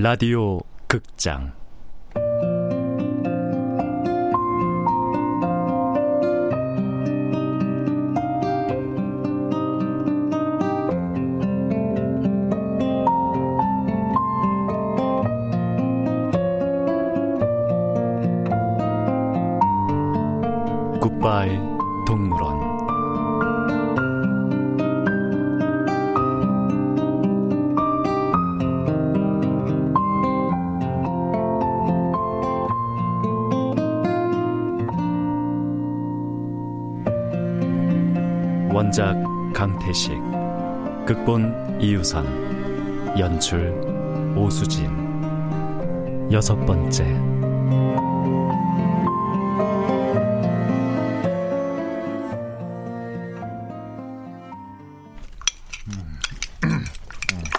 라디오 극장 원작 강태식 극본 이유선 연출 오수진 여섯 번째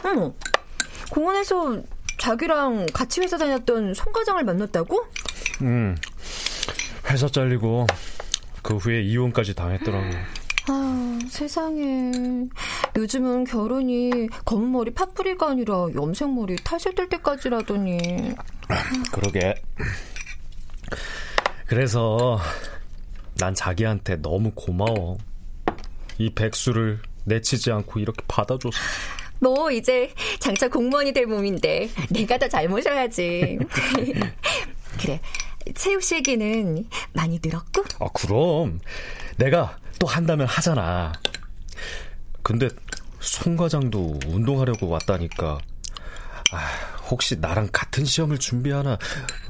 어머, 공원에서 자기랑 같이 회사 다녔던 송 과장을 만났다고? 음, 회사 잘리고 그 후에 이혼까지 당했더라고. 아, 세상에. 요즘은 결혼이 검은 머리 파프리가 아니라 염색 머리 탈색될 때까지라더니. 그러게. 그래서 난 자기한테 너무 고마워. 이 백수를 내치지 않고 이렇게 받아줘서. 너 이제 장차 공무원이 될 몸인데 내가 더 잘 모셔야지. 그래. 체육 실기는 많이 늘었고? 아, 그럼. 내가 또 한다면 하잖아. 근데 송 과장도 운동하려고 왔다니까. 아, 혹시 나랑 같은 시험을 준비하나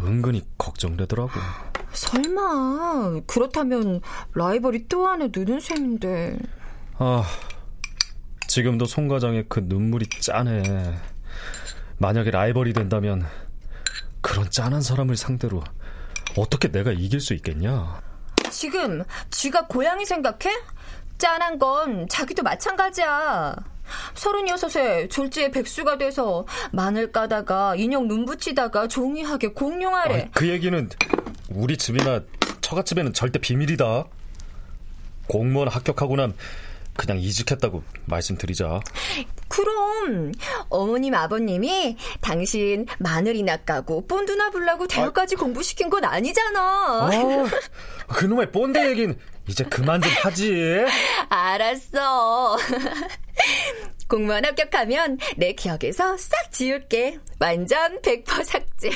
은근히 걱정되더라고. 설마 그렇다면 라이벌이 또 하나 느는 셈인데. 아, 지금도 송 과장의 그 눈물이 짠해. 만약에 라이벌이 된다면 그런 짠한 사람을 상대로 어떻게 내가 이길 수 있겠냐? 지금 쥐가 고양이 생각해? 짠한 건 자기도 마찬가지야. 서른여섯에 졸지에 백수가 돼서 마늘 까다가 인형 눈 붙이다가 종이하게 공룡하래. 아, 그 얘기는 우리 집이나 처갓집에는 절대 비밀이다. 공무원 합격하고 난 그냥 이직했다고 말씀드리자. 그럼 어머님 아버님이 당신 마늘이나 까고 본드나 불라고 대학까지 아, 공부시킨 건 아니잖아. 어, 그놈의 본드 얘긴 이제 그만 좀 하지. 알았어. 공무원 합격하면 내 기억에서 싹 지울게. 완전 100% 삭제.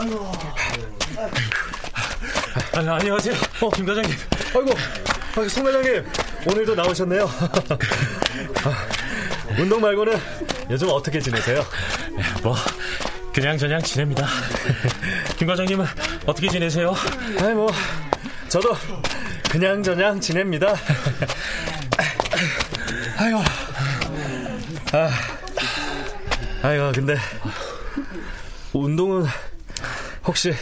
아이고. 아, 안녕하세요. 어, 김 과장님. 아이고, 아, 송 과장님. 오늘도 나오셨네요. 아, 운동 말고는 요즘 어떻게 지내세요? 뭐, 그냥 저냥 지냅니다. 김 과장님은 어떻게 지내세요? 아이, 뭐, 저도 그냥 저냥 지냅니다. 아이고. 아, 아이고, 근데, 운동은 혹시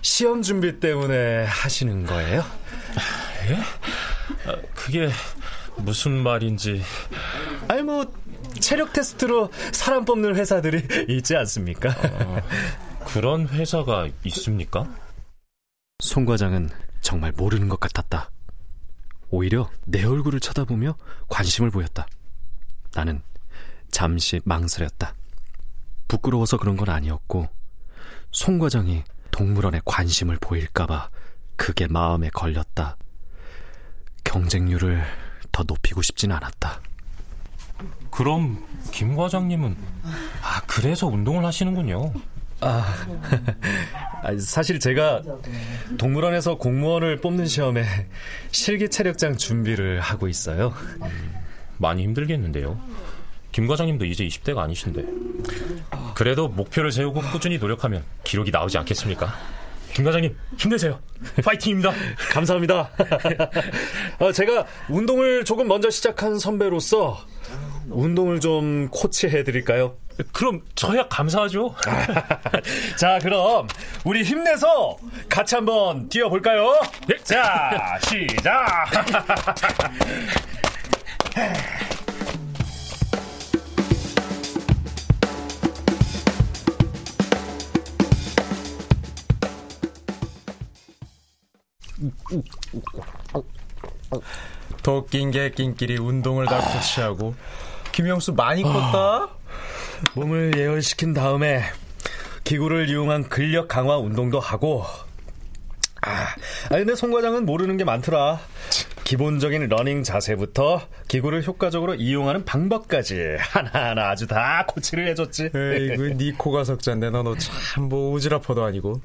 시험 준비 때문에 하시는 거예요? 예? 아, 그게 무슨 말인지. 아니 뭐 체력 테스트로 사람 뽑는 회사들이 있지 않습니까? 어, 그런 회사가 있습니까? 송 과장은 정말 모르는 것 같았다. 오히려 내 얼굴을 쳐다보며 관심을 보였다. 나는 잠시 망설였다. 부끄러워서 그런 건 아니었고 송 과장이 동물원에 관심을 보일까봐 그게 마음에 걸렸다. 경쟁률을 더 높이고 싶진 않았다. 그럼 김 과장님은 아 그래서 운동을 하시는군요. 아, 사실 제가 동물원에서 공무원을 뽑는 시험에 실기 체력장 준비를 하고 있어요. 음, 많이 힘들겠는데요. 김 과장님도 이제 20대가 아니신데. 그래도 목표를 세우고 꾸준히 노력하면 기록이 나오지 않겠습니까? 김 과장님 힘내세요. 파이팅입니다. 감사합니다. 어, 제가 운동을 조금 먼저 시작한 선배로서 운동을 좀 코치해 드릴까요? 그럼 저야 감사하죠. 자, 그럼 우리 힘내서 같이 한번 뛰어 볼까요? 네. 자, 시작. 도낀 개낀끼리 운동을 다 고치하고 김영수 많이 컸다. 몸을 예열시킨 다음에 기구를 이용한 근력 강화 운동도 하고 아, 근데 송 과장은 모르는 게 많더라. 기본적인 러닝 자세부터 기구를 효과적으로 이용하는 방법까지 하나하나 아주 다 코치를 해줬지. 에이구, 네 코가 석잔데 너참 뭐 오지랖퍼도 아니고.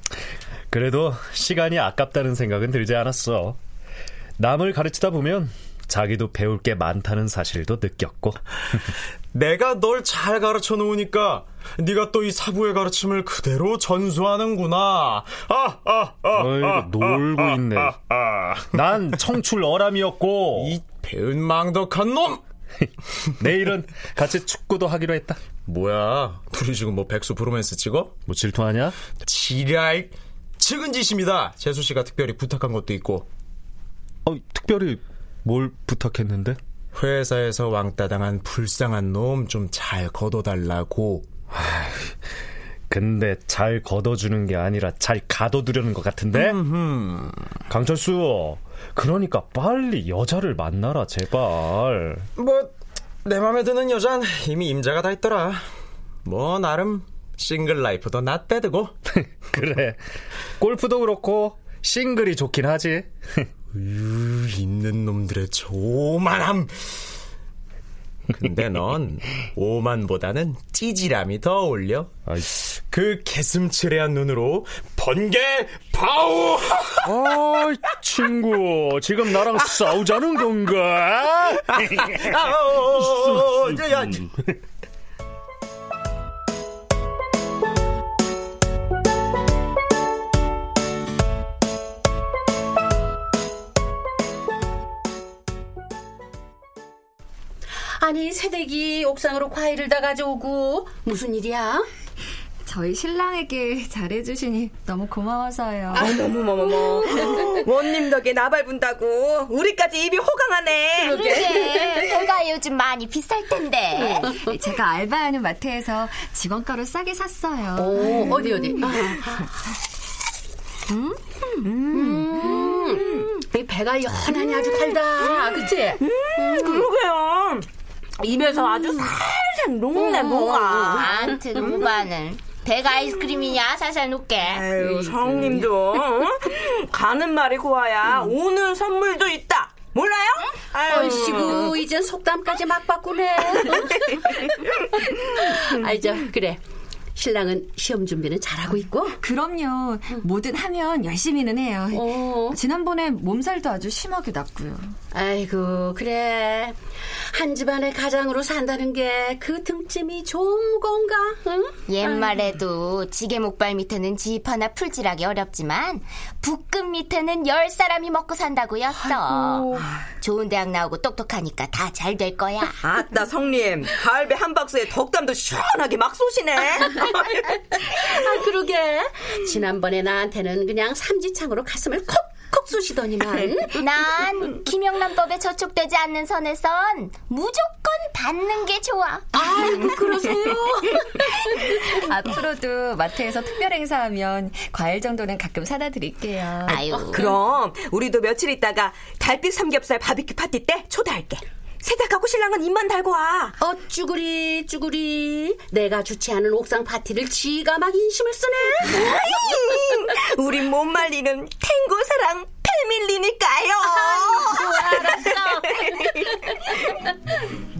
그래도 시간이 아깝다는 생각은 들지 않았어. 남을 가르치다 보면 자기도 배울 게 많다는 사실도 느꼈고. 내가 널 잘 가르쳐 놓으니까 네가 또 이 사부의 가르침을 그대로 전수하는구나. 아, 아, 아, 어이구, 아, 놀고 아, 있네. 아, 아, 난 청출 어람이었고. 이 배은 망덕한 놈! 내일은 같이 축구도 하기로 했다. 뭐야? 둘이 지금 뭐 백수 브로맨스 찍어? 뭐 질투하냐? 지랄. 측은 짓입니다. 재수 씨가 특별히 부탁한 것도 있고. 어, 특별히 뭘 부탁했는데? 회사에서 왕따당한 불쌍한 놈 좀 잘 걷어달라고. 근데 잘 걷어주는 게 아니라 잘 가둬두려는 것 같은데? 음흠. 강철수, 그러니까 빨리 여자를 만나라, 제발. 뭐, 내 맘에 드는 여잔 이미 임자가 다 있더라. 뭐, 나름 싱글 라이프도 낫대드고. 그래. 골프도 그렇고, 싱글이 좋긴 하지. 으, 있는 놈들의 조만함. 근데 넌 오만보다는 찌질함이 더 어울려. 아이씨. 그 개슴츠레한 눈으로 번개 파우. 아, 친구, 지금 나랑 싸우자는 건가? 아, 어, 어, 어, 야, 아니 새댁이 옥상으로 과일을 다 가져오고 무슨 일이야? 저희 신랑에게 잘해주시니 너무 고마워서요. 어머머머머. 원님 덕에 나발 분다고 우리까지 입이 호강하네. 그러게. 배가 요즘 많이 비쌀 텐데. 제가 알바하는 마트에서 직원가로 싸게 샀어요. 오, 어디 어디. 음? 음. 음. 이 배가 연하니 아주 달다. 그치? 음, 그러게요. 입에서 아주 살살 녹네 녹아. 아무튼 오빠는 배가 아이스크림이냐 살살 녹게. 아유 성님도 가는 말이 고와야 오는 선물도 있다. 몰라요? 아이고 이젠 속담까지 막 바꾸네. 알죠 그래 신랑은 시험 준비는 잘하고 있고? 그럼요. 뭐든 하면 열심히는 해요. 어. 지난번에 몸살도 아주 심하게 났고요. 아이고, 그래. 한 집안의 가장으로 산다는 게 그 등짐이 좋은 건가? 응? 옛말에도 지게 목발 밑에는 집 하나 풀질하기 어렵지만 북금 밑에는 열 사람이 먹고 산다고였어. 좋은 대학 나오고 똑똑하니까 다 잘 될 거야. 아따 성님, 가을배 한 박스에 덕담도 시원하게 막 쏘시네. 아 그러게. 지난번에 나한테는 그냥 삼지창으로 가슴을 콕콕 쏘시더니만. 난 김영란법에 저촉되지 않는 선에선 무조건 받는 게 좋아. 아이고 그러세요. 앞으로도 마트에서 특별 행사하면 과일 정도는 가끔 사다 드릴게요. 아유. 어, 그럼 우리도 며칠 있다가 달빛 삼겹살 바비큐 파티 때 초대할게. 세탁하고 신랑은 입만 달고 와. 어, 쭈구리, 쭈구리. 내가 주최하는 옥상 파티를 지가 막 인심을 쓰네. 우리 못 말리는 탱고 사랑 패밀리니까요. 아, 알았어.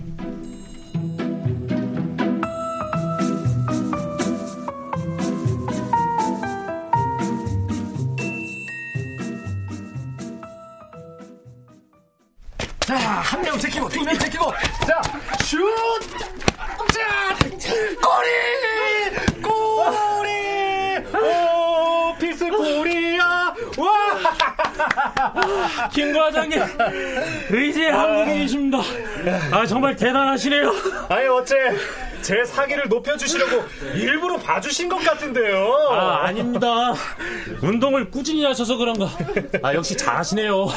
한 명 제끼고, 두 명 제끼고, 자, 슛! 자, 꼬리! 꼬리! 오, 피스 꼬리야! 와! 김 과장님, 의제 한국에 계십니다. 아, 정말 대단하시네요. 아니, 어째, 제 사기를 높여주시려고 일부러 봐주신 것 같은데요. 아, 아닙니다. 운동을 꾸준히 하셔서 그런가. 아, 역시 잘하시네요.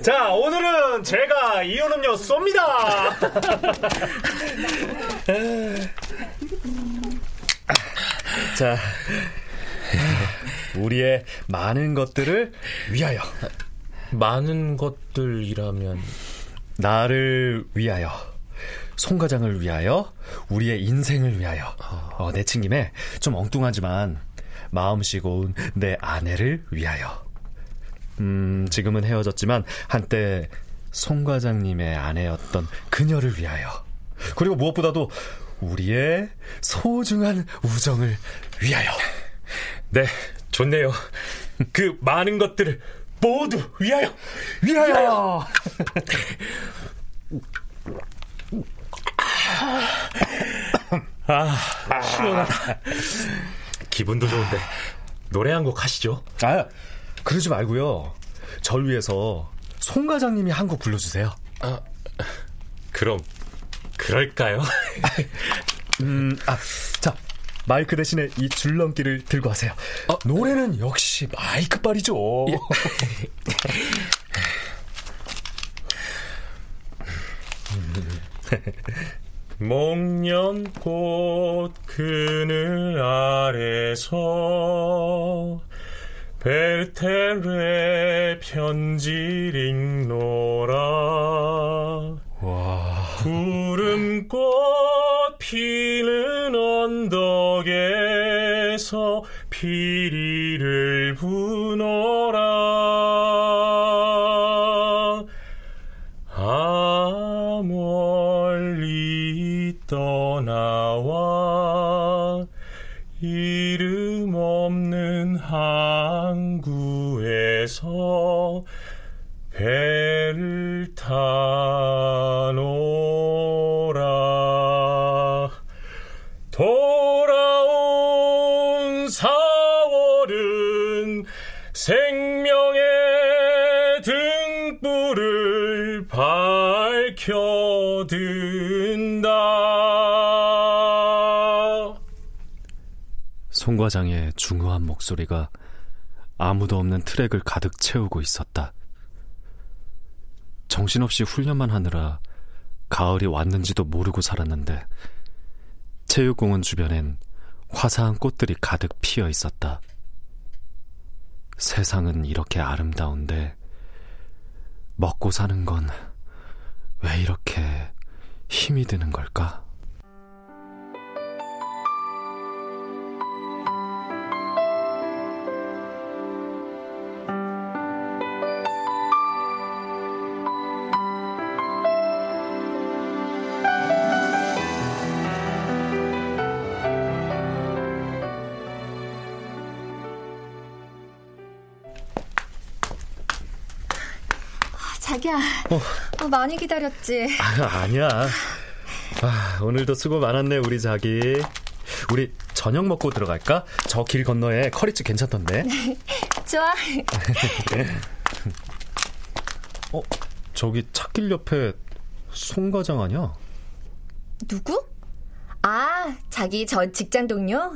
자, 오늘은 제가 이온 음료 쏩니다. 자, 우리의 많은 것들을 위하여. 많은 것들이라면 나를 위하여. 송 과장을 위하여, 우리의 인생을 위하여. 어, 내친 김에 좀 엉뚱하지만 마음씨 고운 내 아내를 위하여. 음, 지금은 헤어졌지만 한때 송 과장님의 아내였던 그녀를 위하여. 그리고 무엇보다도 우리의 소중한 우정을 위하여. 네, 좋네요. 그 많은 것들을 모두 위하여! 위하여! 아, 시원하다. 기분도 좋은데 노래 한 곡 하시죠. 아, 그러지 말고요. 절 위해서 송 과장님이 한 곡 불러주세요. 아, 그럼 그럴까요? 음, 아, 자, 마이크 대신에 이 줄넘기를 들고 하세요. 어, 노래는 역시 마이크빨이죠. 예. 목련꽃 그늘 아래서 베르테르의 편지를 읽노라 와. 구름꽃 피는 언덕에서 피리 멀리 떠나와 이름 없는 항구에서 배를 타노 과장의 중후한 목소리가 아무도 없는 트랙을 가득 채우고 있었다. 정신없이 훈련만 하느라 가을이 왔는지도 모르고 살았는데 체육공원 주변엔 화사한 꽃들이 가득 피어 있었다. 세상은 이렇게 아름다운데 먹고 사는 건 왜 이렇게 힘이 드는 걸까? 자기야. 어. 어, 많이 기다렸지? 아, 아니야. 아, 오늘도 수고 많았네, 우리 자기. 우리 저녁 먹고 들어갈까? 저 길 건너에 커리집 괜찮던데. 좋아. 어, 저기 찾길 옆에 송 과장 아니야? 누구? 아, 자기 저 직장 동료?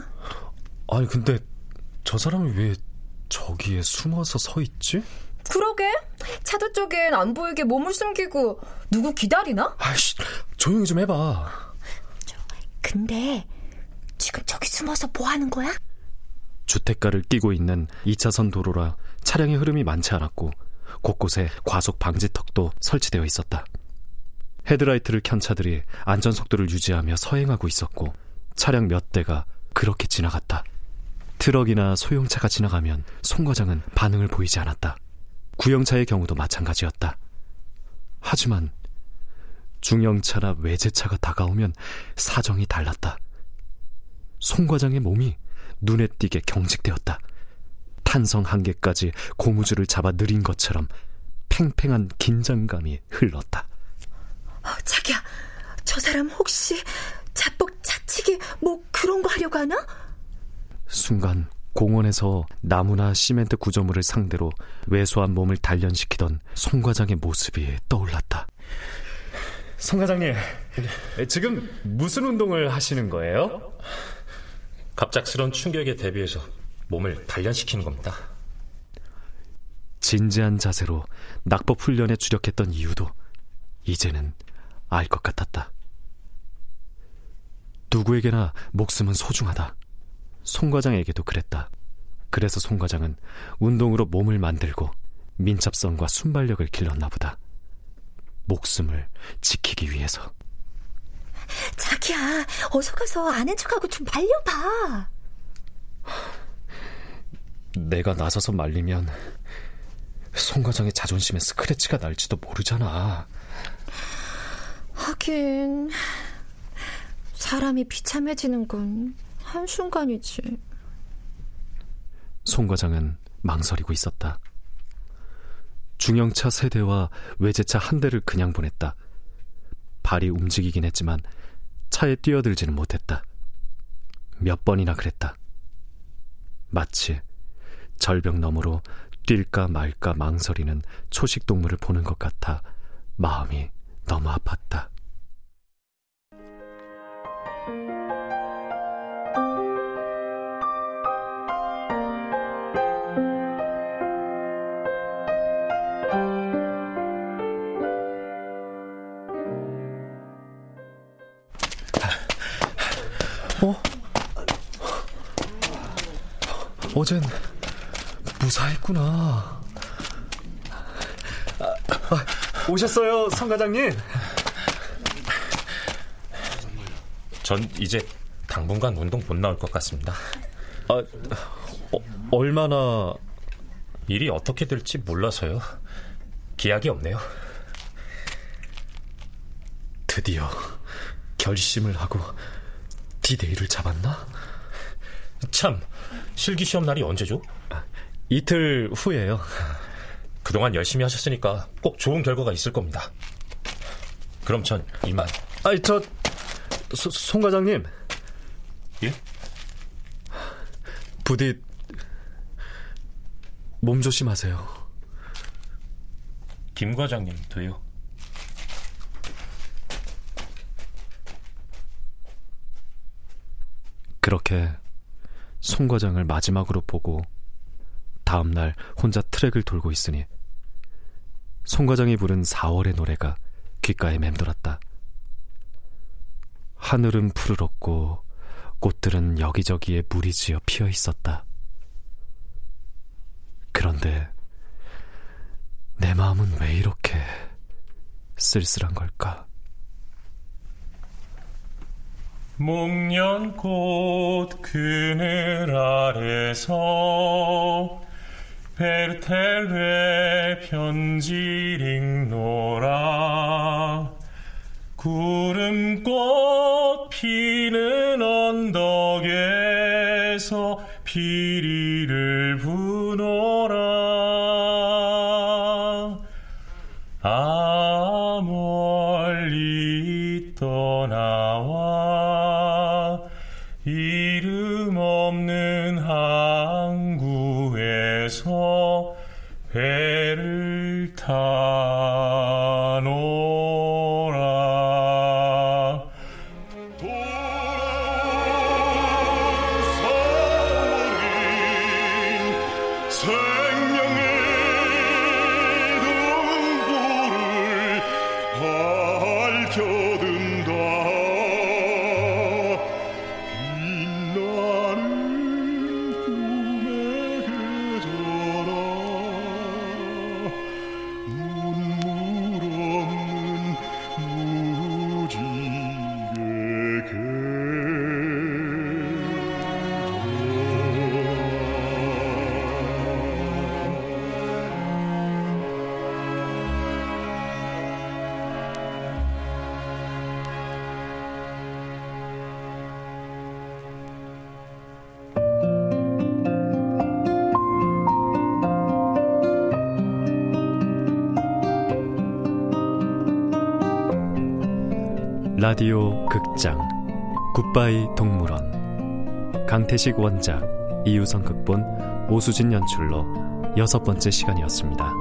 아니, 근데 저 사람이 왜 저기에 숨어서 서 있지? 그러게. 차도 쪽엔 안 보이게 몸을 숨기고 누구 기다리나? 아이씨, 조용히 좀 해봐. 저, 근데 지금 저기 숨어서 뭐 하는 거야? 주택가를 끼고 있는 2차선 도로라 차량의 흐름이 많지 않았고 곳곳에 과속 방지턱도 설치되어 있었다. 헤드라이트를 켠 차들이 안전 속도를 유지하며 서행하고 있었고 차량 몇 대가 그렇게 지나갔다. 트럭이나 소형차가 지나가면 송 과장은 반응을 보이지 않았다. 구형차의 경우도 마찬가지였다. 하지만 중형차나 외제차가 다가오면 사정이 달랐다. 송 과장의 몸이 눈에 띄게 경직되었다. 탄성 한계까지 고무줄을 잡아 늘인 것처럼 팽팽한 긴장감이 흘렀다. 어, 자기야, 저 사람 혹시 자뻑 차치기 뭐 그런 거 하려고 하나? 순간 공원에서 나무나 시멘트 구조물을 상대로 왜소한 몸을 단련시키던 송 과장의 모습이 떠올랐다. 송 과장님, 지금 무슨 운동을 하시는 거예요? 갑작스런 충격에 대비해서 몸을 단련시키는 겁니다. 진지한 자세로 낙법 훈련에 주력했던 이유도 이제는 알 것 같았다. 누구에게나 목숨은 소중하다. 송 과장에게도 그랬다. 그래서 송 과장은 운동으로 몸을 만들고 민첩성과 순발력을 길렀나 보다. 목숨을 지키기 위해서. 자기야, 어서 가서 아는 척하고 좀 말려봐. 내가 나서서 말리면 송 과장의 자존심에 스크래치가 날지도 모르잖아. 하긴 사람이 비참해지는 건 한순간이지. 송 과장은 망설이고 있었다. 중형차 세 대와 외제차 한 대를 그냥 보냈다. 발이 움직이긴 했지만 차에 뛰어들지는 못했다. 몇 번이나 그랬다. 마치 절벽 너머로 뛸까 말까 망설이는 초식 동물을 보는 것 같아 마음이 너무 아팠다. 어젠 무사했구나. 아, 아, 오셨어요, 성 과장님. 전 이제 당분간 운동 못 나올 것 같습니다. 아, 어, 얼마나 일이 어떻게 될지 몰라서요. 기약이 없네요. 드디어 결심을 하고 디데이를 잡았나? 참, 실기시험 날이 언제죠? 이틀 후에요. 그동안 열심히 하셨으니까 꼭 좋은 결과가 있을 겁니다. 그럼 전 이만. 아니, 저, 소, 송 과장님. 예? 부디, 몸 조심하세요. 김 과장님 도요. 그렇게 송 과장을 마지막으로 보고 다음 날 혼자 트랙을 돌고 있으니 송 과장이 부른 4월의 노래가 귓가에 맴돌았다. 하늘은 푸르렀고 꽃들은 여기저기에 물이 지어 피어 있었다. 그런데 내 마음은 왜 이렇게 쓸쓸한 걸까? 목련꽃 그늘 아래서 베르텔레 편지를 읽노라 구름꽃 피는 언덕에서 피리를 부 서울 라디오 극장 굿바이 동물원 강태식 원작 이유성 극본 오수진 연출로 여섯 번째 시간이었습니다.